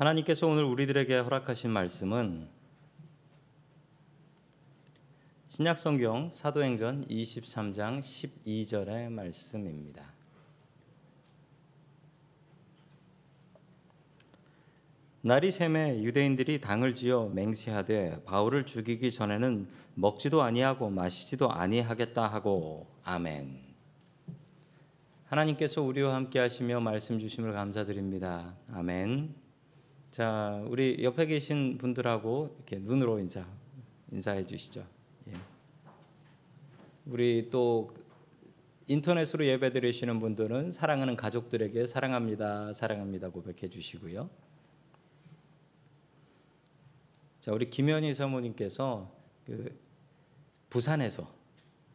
하나님께서 오늘 우리들에게 허락하신 말씀은 신약 성경 사도행전 23장 12절의 말씀입니다. 날이 샘에 유대인들이 당을 지어 맹세하되 바울을 죽이기 전에는 먹지도 아니하고 마시지도 아니하겠다 하고 아멘. 하나님께서 우리와 함께 하시며 말씀 주심을 감사드립니다. 아멘. 자, 우리 옆에 계신 분들하고 이렇게 눈으로 인사 인사해 주시죠. 예. 우리 또 인터넷으로 예배 드리시는 분들은 사랑하는 가족들에게 사랑합니다, 사랑합니다 고백해 주시고요. 자, 우리 김현희 사모님께서 그 부산에서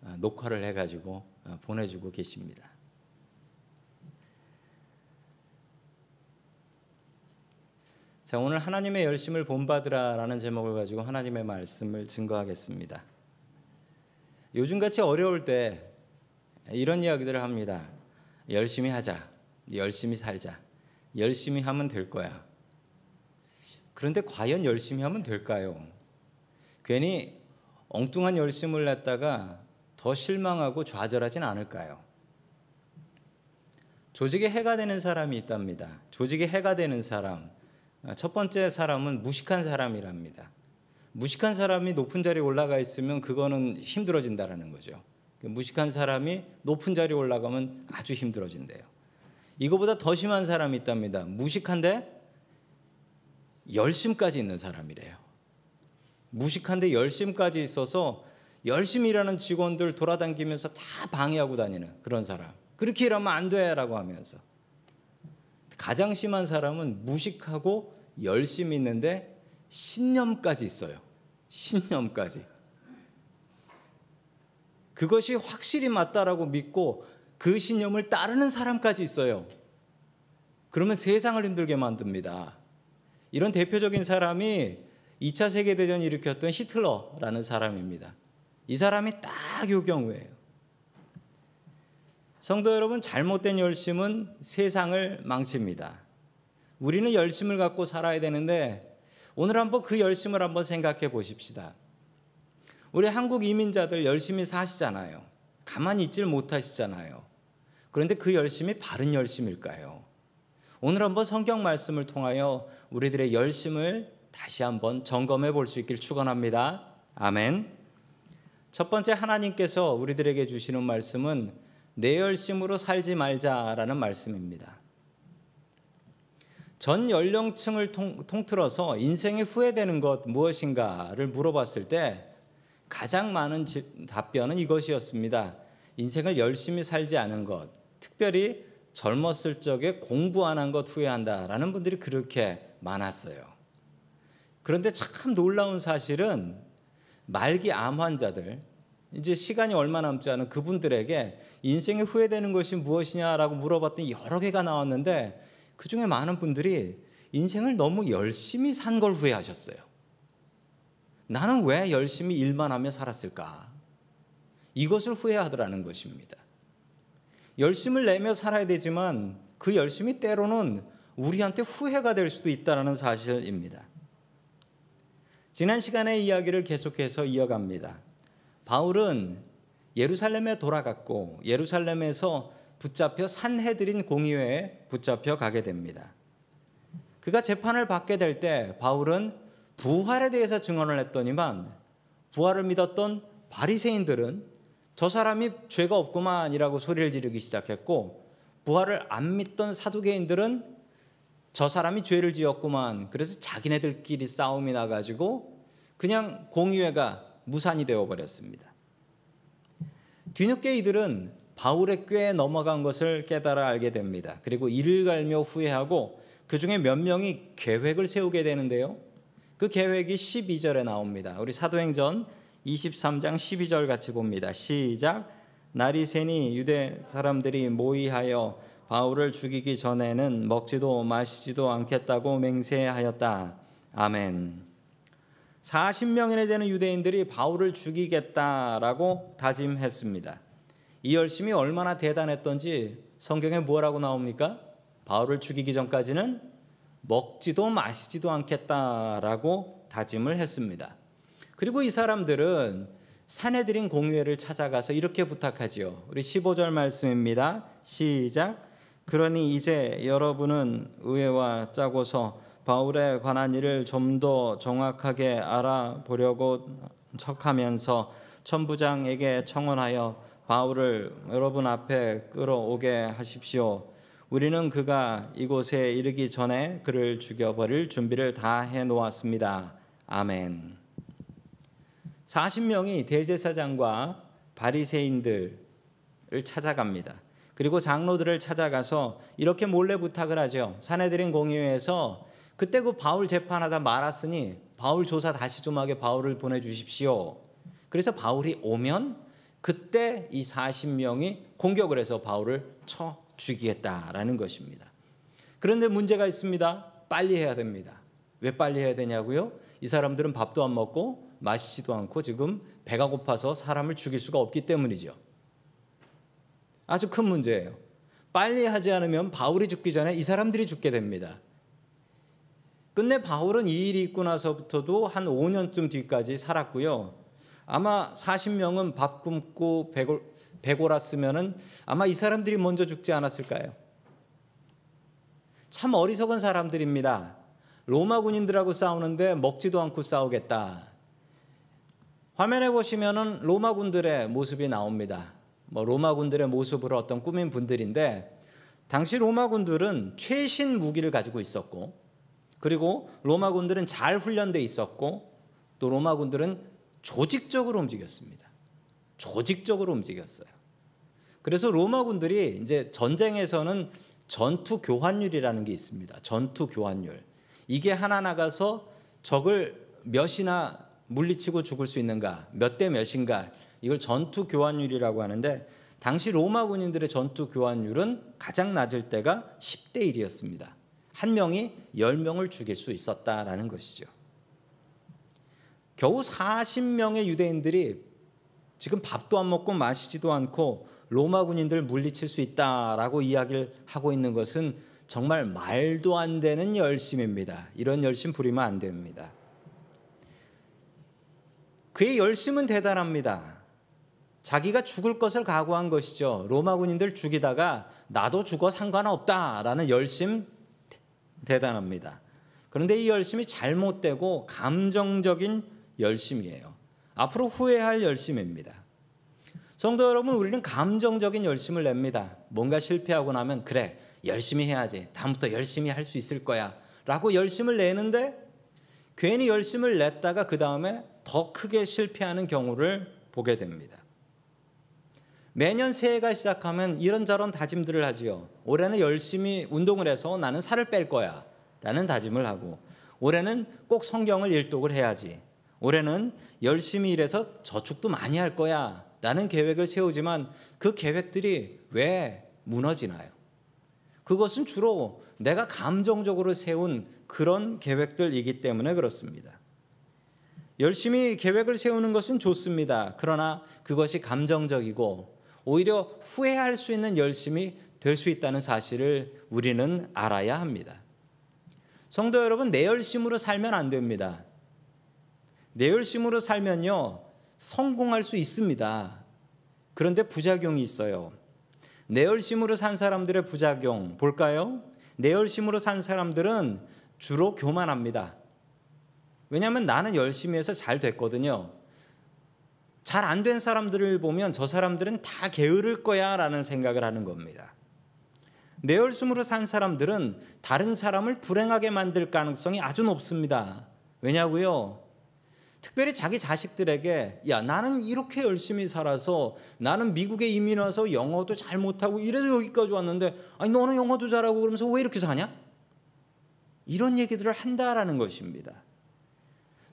아, 녹화를 해가지고 아, 보내주고 계십니다. 자, 오늘 하나님의 열심을 본받으라라는 제목을 가지고 하나님의 말씀을 증거하겠습니다. 요즘같이 어려울 때 이런 이야기들을 합니다. 열심히 하자. 열심히 살자. 열심히 하면 될 거야. 그런데 과연 열심히 하면 될까요? 괜히 엉뚱한 열심을 냈다가 더 실망하고 좌절하진 않을까요? 조직에 해가 되는 사람이 있답니다. 조직에 해가 되는 사람. 첫 번째 사람은 무식한 사람이랍니다. 무식한 사람이 높은 자리에 올라가 있으면 그거는 힘들어진다라는 거죠. 그 무식한 사람이 높은 자리에 올라가면 아주 힘들어진대요. 이거보다 더 심한 사람이 있답니다. 무식한데 열심까지 있는 사람이래요. 무식한데 열심까지 있어서 열심히 일하는 직원들 돌아다니면서 다 방해하고 다니는 그런 사람. 그렇게 일하면 안 돼라고 하면서 가장 심한 사람은 무식하고 열심히 있는데 신념까지 있어요. 신념까지. 그것이 확실히 맞다라고 믿고 그 신념을 따르는 사람까지 있어요. 그러면 세상을 힘들게 만듭니다. 이런 대표적인 사람이 2차 세계대전 일으켰던 히틀러라는 사람입니다. 이 사람이 딱요 경우예요. 성도 여러분, 잘못된 열심은 세상을 망칩니다. 우리는 열심을 갖고 살아야 되는데 오늘 한번 그 열심을 한번 생각해 보십시다. 우리 한국 이민자들 열심히 사시잖아요. 가만히 있질 못하시잖아요. 그런데 그 열심이 바른 열심일까요? 오늘 한번 성경 말씀을 통하여 우리들의 열심을 다시 한번 점검해 볼 수 있길 축원합니다. 아멘. 첫 번째 하나님께서 우리들에게 주시는 말씀은 내 열심으로 살지 말자라는 말씀입니다. 전 연령층을 통, 통틀어서 인생에 후회되는 것 무엇인가를 물어봤을 때 가장 많은 답변은 이것이었습니다. 인생을 열심히 살지 않은 것, 특별히 젊었을 적에 공부 안 한 것 후회한다라는 분들이 그렇게 많았어요. 그런데 참 놀라운 사실은 말기 암 환자들, 이제 시간이 얼마 남지 않은 그분들에게 인생에 후회되는 것이 무엇이냐라고 물어봤더니 여러 개가 나왔는데 그 중에 많은 분들이 인생을 너무 열심히 산 걸 후회하셨어요. 나는 왜 열심히 일만 하며 살았을까? 이것을 후회하더라는 것입니다. 열심을 내며 살아야 되지만 그 열심이 때로는 우리한테 후회가 될 수도 있다는 사실입니다. 지난 시간의 이야기를 계속해서 이어갑니다. 바울은 예루살렘에 돌아갔고 예루살렘에서 붙잡혀 산해드린 공의회에 붙잡혀 가게 됩니다. 그가 재판을 받게 될 때 바울은 부활에 대해서 증언을 했더니만 부활을 믿었던 바리새인들은 저 사람이 죄가 없구만이라고 소리를 지르기 시작했고 부활을 안 믿던 사두개인들은 저 사람이 죄를 지었구만. 그래서 자기네들끼리 싸움이 나가지고 그냥 공의회가 무산이 되어 버렸습니다. 뒤늦게 이들은 바울의 꾀에 넘어간 것을 깨달아 알게 됩니다. 그리고 이를 갈며 후회하고 그 중에 몇 명이 계획을 세우게 되는데요. 그 계획이 12절에 나옵니다. 우리 사도행전 23장 12절 같이 봅니다. 시작. 날이 새니 유대 사람들이 모의하여 바울을 죽이기 전에는 먹지도 마시지도 않겠다고 맹세하였다. 아멘. 40명이나 되는 유대인들이 바울을 죽이겠다라고 다짐했습니다. 이 열심이 얼마나 대단했던지 성경에 뭐라고 나옵니까? 바울을 죽이기 전까지는 먹지도 마시지도 않겠다라고 다짐을 했습니다. 그리고 이 사람들은 사내들인 공회를 찾아가서 이렇게 부탁하지요. 우리 15절 말씀입니다. 시작. 그러니 이제 여러분은 의회와 짜고서 바울에 관한 일을 좀 더 정확하게 알아보려고 척하면서 천부장에게 청원하여 바울을 여러분 앞에 끌어오게 하십시오. 우리는 그가 이곳에 이르기 전에 그를 죽여버릴 준비를 다 해놓았습니다. 아멘. 40명이 대제사장과 바리새인들을 찾아갑니다. 그리고 장로들을 찾아가서 이렇게 몰래 부탁을 하죠. 사내들인 공의회에서 그때 그 바울 재판하다 말았으니 바울 조사 다시 좀 하게 바울을 보내주십시오. 그래서 바울이 오면 그때 이 40명이 공격을 해서 바울을 쳐 죽이겠다라는 것입니다. 그런데 문제가 있습니다. 빨리 해야 됩니다. 왜 빨리 해야 되냐고요? 이 사람들은 밥도 안 먹고 마시지도 않고 지금 배가 고파서 사람을 죽일 수가 없기 때문이죠. 아주 큰 문제예요. 빨리 하지 않으면 바울이 죽기 전에 이 사람들이 죽게 됩니다. 끝내 바울은 이 일이 있고 나서부터도 한 5년쯤 뒤까지 살았고요. 아마 40명은 밥 굶고 배골, 배골았으면은 아마 이 사람들이 먼저 죽지 않았을까요? 참 어리석은 사람들입니다. 로마 군인들하고 싸우는데 먹지도 않고 싸우겠다. 화면에 보시면은 로마 군들의 모습이 나옵니다. 뭐 로마 군들의 모습으로 어떤 꾸민 분들인데 당시 로마 군들은 최신 무기를 가지고 있었고 그리고 로마 군들은 잘 훈련돼 있었고 또 로마 군들은 조직적으로 움직였습니다. 조직적으로 움직였어요. 그래서 로마 군들이 이제 전쟁에서는 전투 교환율이라는 게 있습니다. 전투 교환율. 이게 하나 나가서 적을 몇이나 물리치고 죽을 수 있는가, 몇 대 몇인가, 이걸 전투 교환율이라고 하는데 당시 로마 군인들의 전투 교환율은 가장 낮을 때가 10대 1이었습니다. 한 명이 10명을 죽일 수 있었다라는 것이죠. 겨우 40명의 유대인들이 지금 밥도 안 먹고 마시지도 않고 로마 군인들 물리칠 수 있다라고 이야기를 하고 있는 것은 정말 말도 안 되는 열심입니다. 이런 열심 부리면 안 됩니다. 그의 열심은 대단합니다. 자기가 죽을 것을 각오한 것이죠. 로마 군인들 죽이다가 나도 죽어 상관없다라는 열심 대단합니다. 그런데 이 열심이 잘못되고 감정적인 열심이에요. 앞으로 후회할 열심입니다. 성도 여러분, 우리는 감정적인 열심을 냅니다. 뭔가 실패하고 나면 그래 열심히 해야지. 다음부터 열심히 할 수 있을 거야. 라고 열심을 내는데 괜히 열심을 냈다가 그 다음에 더 크게 실패하는 경우를 보게 됩니다. 매년 새해가 시작하면 이런저런 다짐들을 하지요. 올해는 열심히 운동을 해서 나는 살을 뺄 거야. 라는 다짐을 하고 올해는 꼭 성경을 일독을 해야지. 올해는 열심히 일해서 저축도 많이 할 거야. 라는 계획을 세우지만 그 계획들이 왜 무너지나요? 그것은 주로 내가 감정적으로 세운 그런 계획들이기 때문에 그렇습니다. 열심히 계획을 세우는 것은 좋습니다. 그러나 그것이 감정적이고 오히려 후회할 수 있는 열심이 될 수 있다는 사실을 우리는 알아야 합니다. 성도 여러분, 내 열심으로 살면 안 됩니다. 내 열심으로 살면요, 성공할 수 있습니다. 그런데 부작용이 있어요. 내 열심으로 산 사람들의 부작용 볼까요? 내 열심으로 산 사람들은 주로 교만합니다. 왜냐하면 나는 열심히 해서 잘 됐거든요. 잘 안 된 사람들을 보면 저 사람들은 다 게으를 거야 라는 생각을 하는 겁니다. 내열심으로 산 사람들은 다른 사람을 불행하게 만들 가능성이 아주 높습니다. 왜냐고요? 특별히 자기 자식들에게 야 나는 이렇게 열심히 살아서 나는 미국에 이민 와서 영어도 잘 못하고 이래도 여기까지 왔는데 아니 너는 영어도 잘하고 그러면서 왜 이렇게 사냐? 이런 얘기들을 한다라는 것입니다.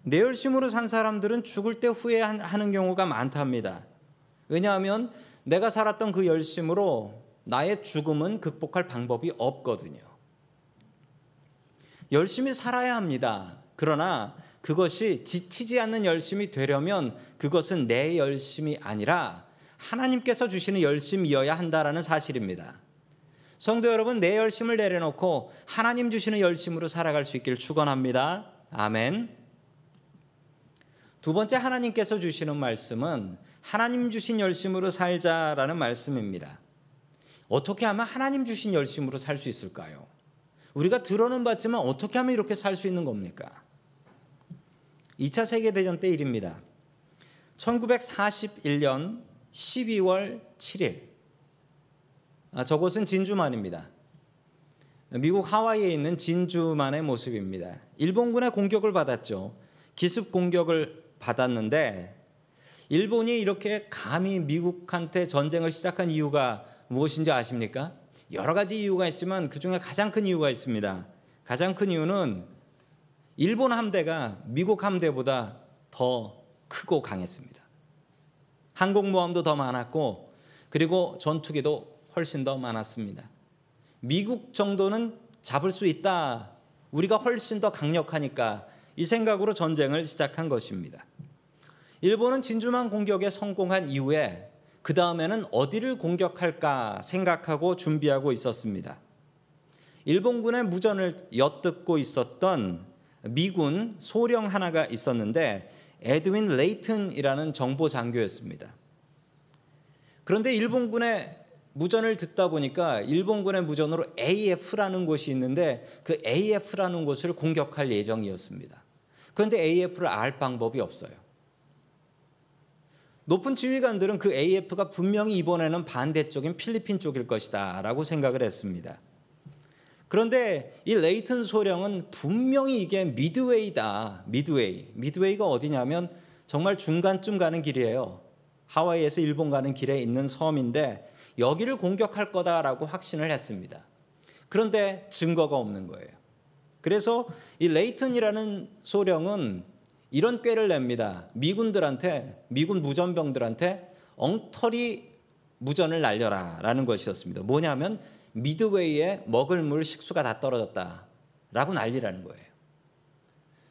내 열심으로 산 사람들은 죽을 때 후회하는 경우가 많답니다. 왜냐하면 내가 살았던 그 열심으로 나의 죽음은 극복할 방법이 없거든요. 열심히 살아야 합니다. 그러나 그것이 지치지 않는 열심이 되려면 그것은 내 열심이 아니라 하나님께서 주시는 열심이어야 한다라는 사실입니다. 성도 여러분, 내 열심을 내려놓고 하나님 주시는 열심으로 살아갈 수 있기를 축원합니다. 아멘. 두 번째 하나님께서 주시는 말씀은 하나님 주신 열심으로 살자라는 말씀입니다. 어떻게 하면 하나님 주신 열심으로 살 수 있을까요? 우리가 들어는 봤지만 어떻게 하면 이렇게 살 수 있는 겁니까? 2차 세계대전 때 일입니다. 1941년 12월 7일. 아, 저곳은 진주만입니다. 미국 하와이에 있는 진주만의 모습입니다. 일본군의 공격을 받았죠. 기습 공격을 받았는데 일본이 이렇게 감히 미국한테 전쟁을 시작한 이유가 무엇인지 아십니까? 여러 가지 이유가 있지만 그 중에 가장 큰 이유가 있습니다. 가장 큰 이유는 일본 함대가 미국 함대보다 더 크고 강했습니다. 항공모함도 더 많았고 그리고 전투기도 훨씬 더 많았습니다. 미국 정도는 잡을 수 있다. 우리가 훨씬 더 강력하니까 이 생각으로 전쟁을 시작한 것입니다. 일본은 진주만 공격에 성공한 이후에 그 다음에는 어디를 공격할까 생각하고 준비하고 있었습니다. 일본군의 무전을 엿듣고 있었던 미군 소령 하나가 있었는데 에드윈 레이튼이라는 정보 장교였습니다. 그런데 일본군의 무전을 듣다 보니까 일본군의 무전으로 AF라는 곳이 있는데 그 AF라는 곳을 공격할 예정이었습니다. 그런데 AF를 알 방법이 없어요. 높은 지휘관들은 그 AF가 분명히 이번에는 반대쪽인 필리핀 쪽일 것이다 라고 생각을 했습니다. 그런데 이 레이튼 소령은 분명히 이게 미드웨이다. 미드웨이. 미드웨이가 어디냐면 정말 중간쯤 가는 길이에요. 하와이에서 일본 가는 길에 있는 섬인데 여기를 공격할 거다라고 확신을 했습니다. 그런데 증거가 없는 거예요. 그래서 이 레이튼이라는 소령은 이런 꾀를 냅니다. 미군들한테 미군 무전병들한테 엉터리 무전을 날려라라는 것이었습니다. 뭐냐면 미드웨이에 먹을 물 식수가 다 떨어졌다라고 난리라는 거예요.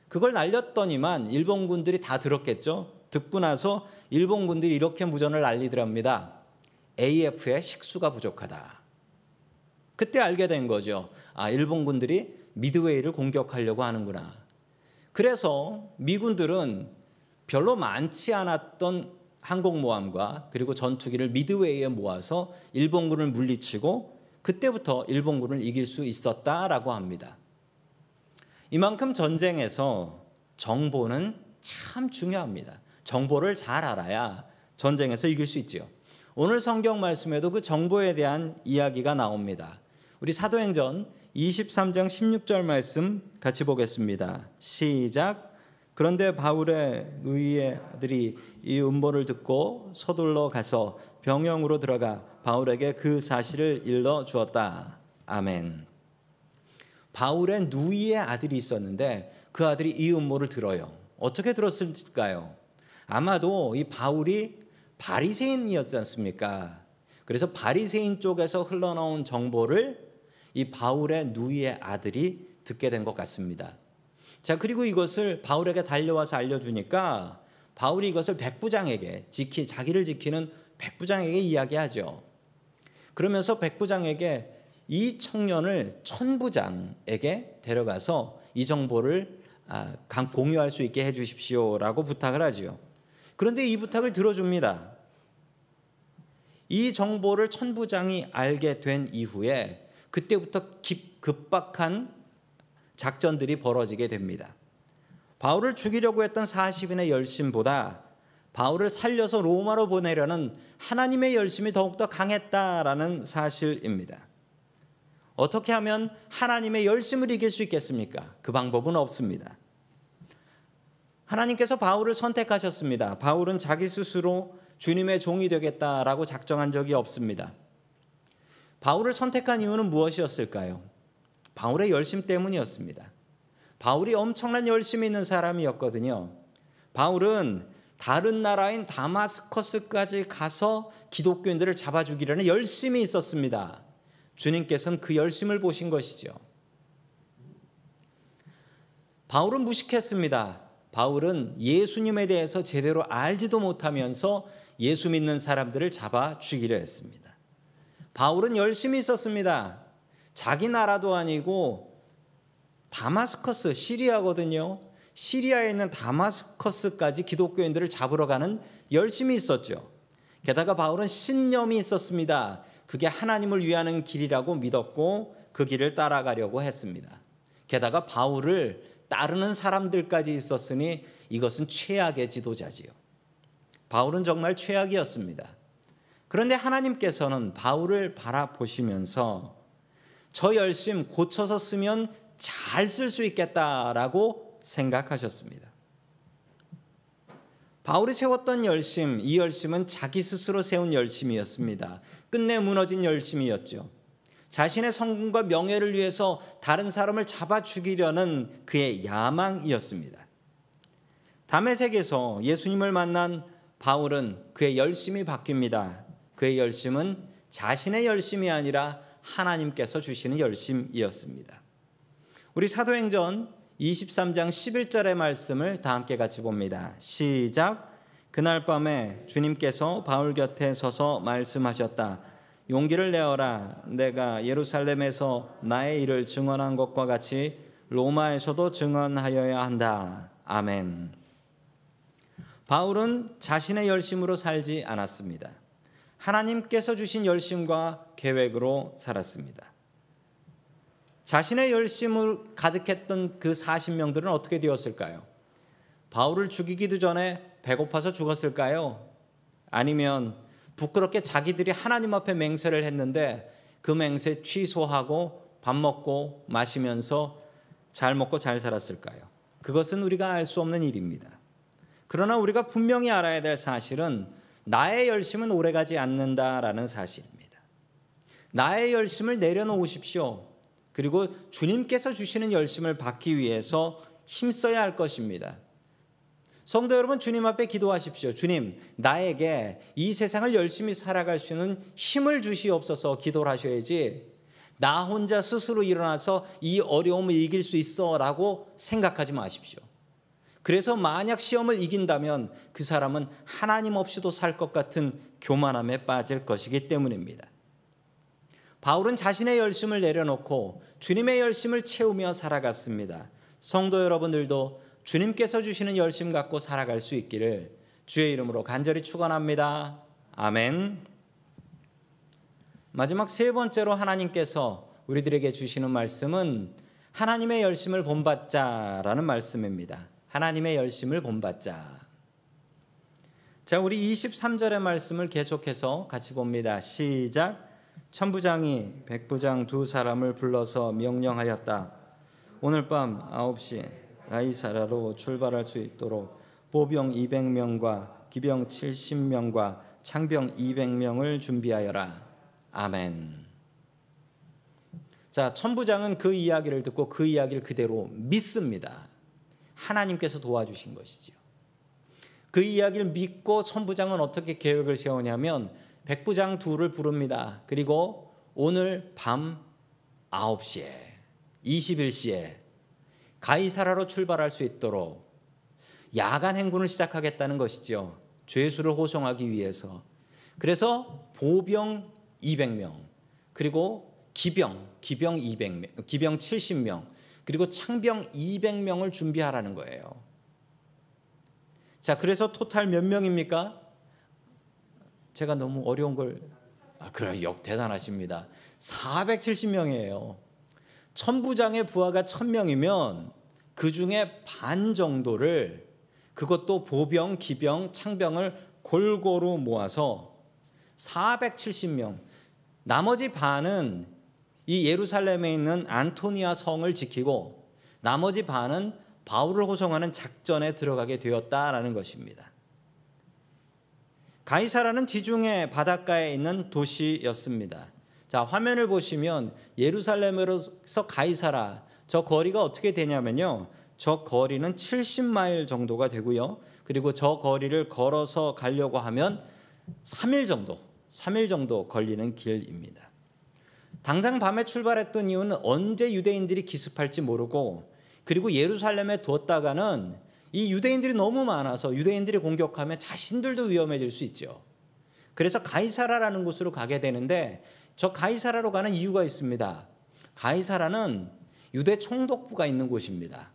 그걸 날렸더니만 일본군들이 다 들었겠죠. 듣고 나서 일본군들이 이렇게 무전을 날리더랍니다. AF의 식수가 부족하다. 그때 알게 된 거죠. 아, 일본군들이 미드웨이를 공격하려고 하는구나. 그래서 미군들은 별로 많지 않았던 항공모함과 그리고 전투기를 미드웨이에 모아서 일본군을 물리치고 그때부터 일본군을 이길 수 있었다라고 합니다. 이만큼 전쟁에서 정보는 참 중요합니다. 정보를 잘 알아야 전쟁에서 이길 수 있지요. 오늘 성경 말씀에도 그 정보에 대한 이야기가 나옵니다. 우리 사도행전 23장 16절 말씀 같이 보겠습니다. 시작. 그런데 바울의 누이의 아들이 이 음보를 듣고 서둘러 가서 병영으로 들어가 바울에게 그 사실을 일러 주었다. 아멘. 바울의 누이의 아들이 있었는데 그 아들이 이 음모를 들어요. 어떻게 들었을까요? 아마도 이 바울이 바리새인이었지 않습니까? 그래서 바리새인 쪽에서 흘러나온 정보를 이 바울의 누이의 아들이 듣게 된 것 같습니다. 자, 그리고 이것을 바울에게 달려와서 알려주니까 바울이 이것을 백부장에게 지키, 자기를 지키는 백부장에게 이야기하죠. 그러면서 백부장에게 이 청년을 천부장에게 데려가서 이 정보를 아, 공유할 수 있게 해 주십시오라고 부탁을 하지요. 그런데 이 부탁을 들어줍니다. 이 정보를 천부장이 알게 된 이후에 그때부터 급박한 작전들이 벌어지게 됩니다. 바울을 죽이려고 했던 40인의 열심보다 바울을 살려서 로마로 보내려는 하나님의 열심이 더욱더 강했다라는 사실입니다. 어떻게 하면 하나님의 열심을 이길 수 있겠습니까? 그 방법은 없습니다. 하나님께서 바울을 선택하셨습니다. 바울은 자기 스스로 주님의 종이 되겠다라고 작정한 적이 없습니다. 바울을 선택한 이유는 무엇이었을까요? 바울의 열심 때문이었습니다. 바울이 엄청난 열심이 있는 사람이었거든요. 바울은 다른 나라인 다마스커스까지 가서 기독교인들을 잡아 죽이려는 열심이 있었습니다. 주님께서는 그 열심을 보신 것이죠. 바울은 무식했습니다. 바울은 예수님에 대해서 제대로 알지도 못하면서 예수 믿는 사람들을 잡아 죽이려 했습니다. 바울은 열심히 있었습니다. 자기 나라도 아니고 다마스커스 시리아거든요. 시리아에 있는 다마스커스까지 기독교인들을 잡으러 가는 열심히 있었죠. 게다가 바울은 신념이 있었습니다. 그게 하나님을 위하는 길이라고 믿었고 그 길을 따라가려고 했습니다. 게다가 바울을 따르는 사람들까지 있었으니 이것은 최악의 지도자지요. 바울은 정말 최악이었습니다. 그런데 하나님께서는 바울을 바라보시면서 저 열심 고쳐서 쓰면 잘 쓸 수 있겠다라고 생각하셨습니다. 바울이 세웠던 열심, 이 열심은 자기 스스로 세운 열심이었습니다. 끝내 무너진 열심이었죠. 자신의 성공과 명예를 위해서 다른 사람을 잡아 죽이려는 그의 야망이었습니다. 담에색에서 예수님을 만난 바울은 그의 열심이 바뀝니다. 그의 열심은 자신의 열심이 아니라 하나님께서 주시는 열심이었습니다. 우리 사도행전 23장 11절의 말씀을 다 함께 같이 봅니다. 시작. 그날 밤에 주님께서 바울 곁에 서서 말씀하셨다. 용기를 내어라. 내가 예루살렘에서 나의 일을 증언한 것과 같이 로마에서도 증언하여야 한다. 아멘. 바울은 자신의 열심으로 살지 않았습니다. 하나님께서 주신 열심과 계획으로 살았습니다. 자신의 열심을 가득했던 그 40명들은 어떻게 되었을까요? 바울을 죽이기도 전에 배고파서 죽었을까요? 아니면 부끄럽게 자기들이 하나님 앞에 맹세를 했는데 그 맹세 취소하고 밥 먹고 마시면서 잘 먹고 잘 살았을까요? 그것은 우리가 알 수 없는 일입니다. 그러나 우리가 분명히 알아야 될 사실은 나의 열심은 오래가지 않는다라는 사실입니다. 나의 열심을 내려놓으십시오. 그리고 주님께서 주시는 열심을 받기 위해서 힘써야 할 것입니다. 성도 여러분 주님 앞에 기도하십시오. 주님, 나에게 이 세상을 열심히 살아갈 수 있는 힘을 주시옵소서 기도를 하셔야지. 나 혼자 스스로 일어나서 이 어려움을 이길 수 있어라고 생각하지 마십시오. 그래서 만약 시험을 이긴다면 그 사람은 하나님 없이도 살 것 같은 교만함에 빠질 것이기 때문입니다. 바울은 자신의 열심을 내려놓고 주님의 열심을 채우며 살아갔습니다. 성도 여러분들도 주님께서 주시는 열심 갖고 살아갈 수 있기를 주의 이름으로 간절히 축원합니다. 아멘. 마지막 세 번째로 하나님께서 우리들에게 주시는 말씀은 하나님의 열심을 본받자라는 말씀입니다. 하나님의 열심을 본받자. 자, 우리 23절의 말씀을 계속해서 같이 봅니다. 시작. 천부장이 백부장 두 사람을 불러서 명령하였다. 오늘 밤 9시 가이사라로 출발할 수 있도록 보병 200명과 기병 70명과 창병 200명을 준비하여라. 아멘. 자, 천부장은 그 이야기를 듣고 그 이야기를 그대로 믿습니다. 하나님께서 도와주신 것이지요. 그 이야기를 믿고 천부장은 어떻게 계획을 세우냐면 백부장 둘을 부릅니다. 그리고 오늘 밤 9시에 21시에 가이사라로 출발할 수 있도록 야간 행군을 시작하겠다는 것이죠. 죄수를 호송하기 위해서. 그래서 보병 200명, 그리고 기병, 기병 200명, 기병 70명, 그리고 창병 200명을 준비하라는 거예요. 자, 그래서 토탈 몇 명입니까? 제가 너무 어려운 걸 아, 그래 역 대단하십니다. 470명이에요. 천부장의 부하가 1000명이면 그 중에 반 정도를 그것도 보병, 기병, 창병을 골고루 모아서 470명. 나머지 반은 이 예루살렘에 있는 안토니아 성을 지키고 나머지 반은 바울을 호송하는 작전에 들어가게 되었다라는 것입니다. 가이사라는 지중해 바닷가에 있는 도시였습니다. 자, 화면을 보시면 예루살렘으로서 가이사라 저 거리가 어떻게 되냐면요. 저 거리는 70마일 정도가 되고요. 그리고 저 거리를 걸어서 가려고 하면 3일 정도, 3일 정도 걸리는 길입니다. 당장 밤에 출발했던 이유는 언제 유대인들이 기습할지 모르고 그리고 예루살렘에 두었다가는 이 유대인들이 너무 많아서 유대인들이 공격하면 자신들도 위험해질 수 있죠. 그래서 가이사라라는 곳으로 가게 되는데 저 가이사라로 가는 이유가 있습니다. 가이사라는 유대 총독부가 있는 곳입니다.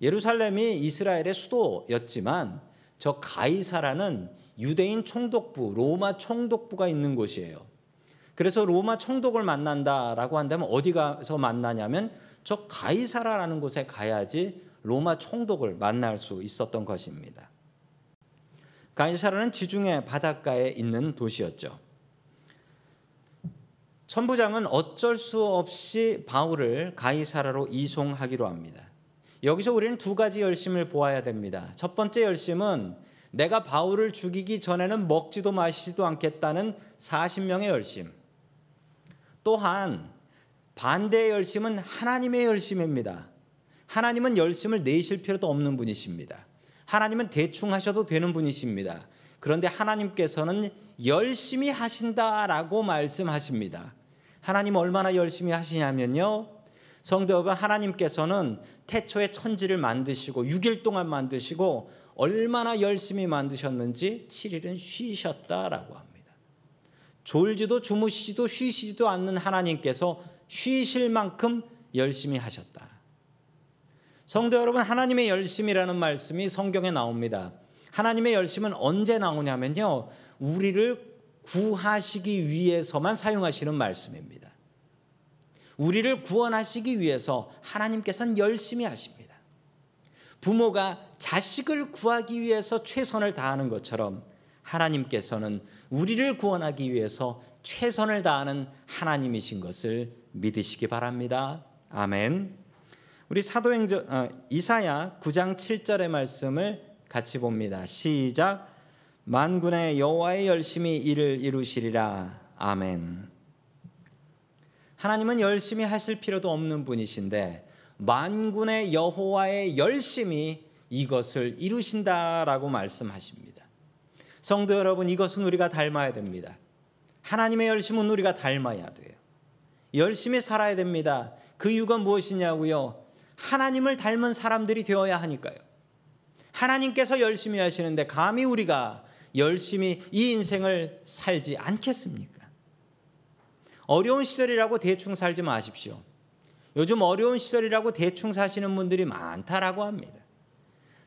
예루살렘이 이스라엘의 수도였지만 저 가이사라는 유대인 총독부, 로마 총독부가 있는 곳이에요. 그래서 로마 총독을 만난다라고 한다면 어디 가서 만나냐면 저 가이사라라는 곳에 가야지 로마 총독을 만날 수 있었던 것입니다. 가이사라는 지중해 바닷가에 있는 도시였죠. 천부장은 어쩔 수 없이 바울을 가이사라로 이송하기로 합니다. 여기서 우리는 두 가지 열심을 보아야 됩니다. 첫 번째 열심은 내가 바울을 죽이기 전에는 먹지도 마시지도 않겠다는 40명의 열심. 또한 반대의 열심은 하나님의 열심입니다. 하나님은 열심을 내실 필요도 없는 분이십니다. 하나님은 대충 하셔도 되는 분이십니다. 그런데 하나님께서는 열심히 하신다라고 말씀하십니다. 하나님 얼마나 열심히 하시냐면요. 성도 여러분, 하나님께서는 태초에 천지를 만드시고 6일 동안 만드시고 얼마나 열심히 만드셨는지 7일은 쉬셨다라고 합니다. 졸지도 주무시지도 쉬시지도 않는 하나님께서 쉬실 만큼 열심히 하셨다. 성도 여러분, 하나님의 열심이라는 말씀이 성경에 나옵니다. 하나님의 열심은 언제 나오냐면요. 우리를 구하시기 위해서만 사용하시는 말씀입니다. 우리를 구원하시기 위해서 하나님께서는 열심히 하십니다. 부모가 자식을 구하기 위해서 최선을 다하는 것처럼 하나님께서는 우리를 구원하기 위해서 최선을 다하는 하나님이신 것을 믿으시기 바랍니다. 아멘. 우리 사도행전 어, 이사야 9장 7절의 말씀을 같이 봅니다. 시작. 만군의 여호와의 열심히 일을 이루시리라. 아멘. 하나님은 열심히 하실 필요도 없는 분이신데 만군의 여호와의 열심히 이것을 이루신다라고 말씀하십니다. 성도 여러분, 이것은 우리가 닮아야 됩니다. 하나님의 열심은 우리가 닮아야 돼요. 열심히 살아야 됩니다. 그 이유가 무엇이냐고요? 하나님을 닮은 사람들이 되어야 하니까요. 하나님께서 열심히 하시는데 감히 우리가 열심히 이 인생을 살지 않겠습니까? 어려운 시절이라고 대충 살지 마십시오. 요즘 어려운 시절이라고 대충 사시는 분들이 많다라고 합니다.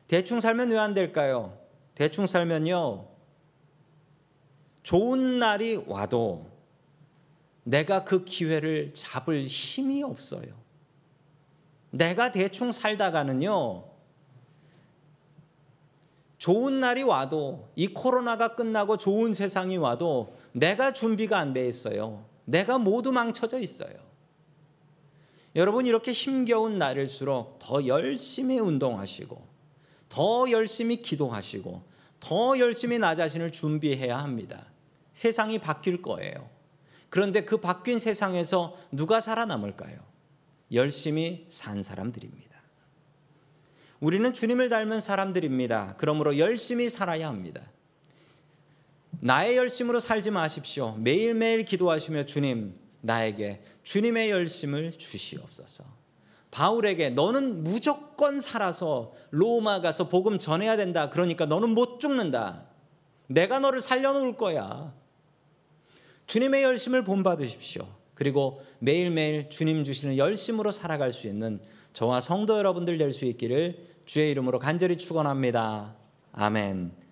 대충 살면 왜 안 될까요? 대충 살면요. 좋은 날이 와도 내가 그 기회를 잡을 힘이 없어요. 내가 대충 살다가는요, 좋은 날이 와도, 이 코로나가 끝나고 좋은 세상이 와도 내가 준비가 안 돼 있어요. 내가 모두 망쳐져 있어요. 여러분, 이렇게 힘겨운 날일수록 더 열심히 운동하시고, 더 열심히 기도하시고, 더 열심히 나 자신을 준비해야 합니다. 세상이 바뀔 거예요. 그런데 그 바뀐 세상에서 누가 살아남을까요? 열심히 산 사람들입니다. 우리는 주님을 닮은 사람들입니다. 그러므로 열심히 살아야 합니다. 나의 열심으로 살지 마십시오. 매일매일 기도하시며 주님, 나에게 주님의 열심을 주시옵소서. 바울에게 너는 무조건 살아서 로마 가서 복음 전해야 된다. 그러니까 너는 못 죽는다. 내가 너를 살려놓을 거야. 주님의 열심을 본받으십시오. 그리고 매일매일 주님 주시는 열심으로 살아갈 수 있는 저와 성도 여러분들 될 수 있기를 주의 이름으로 간절히 축원합니다. 아멘.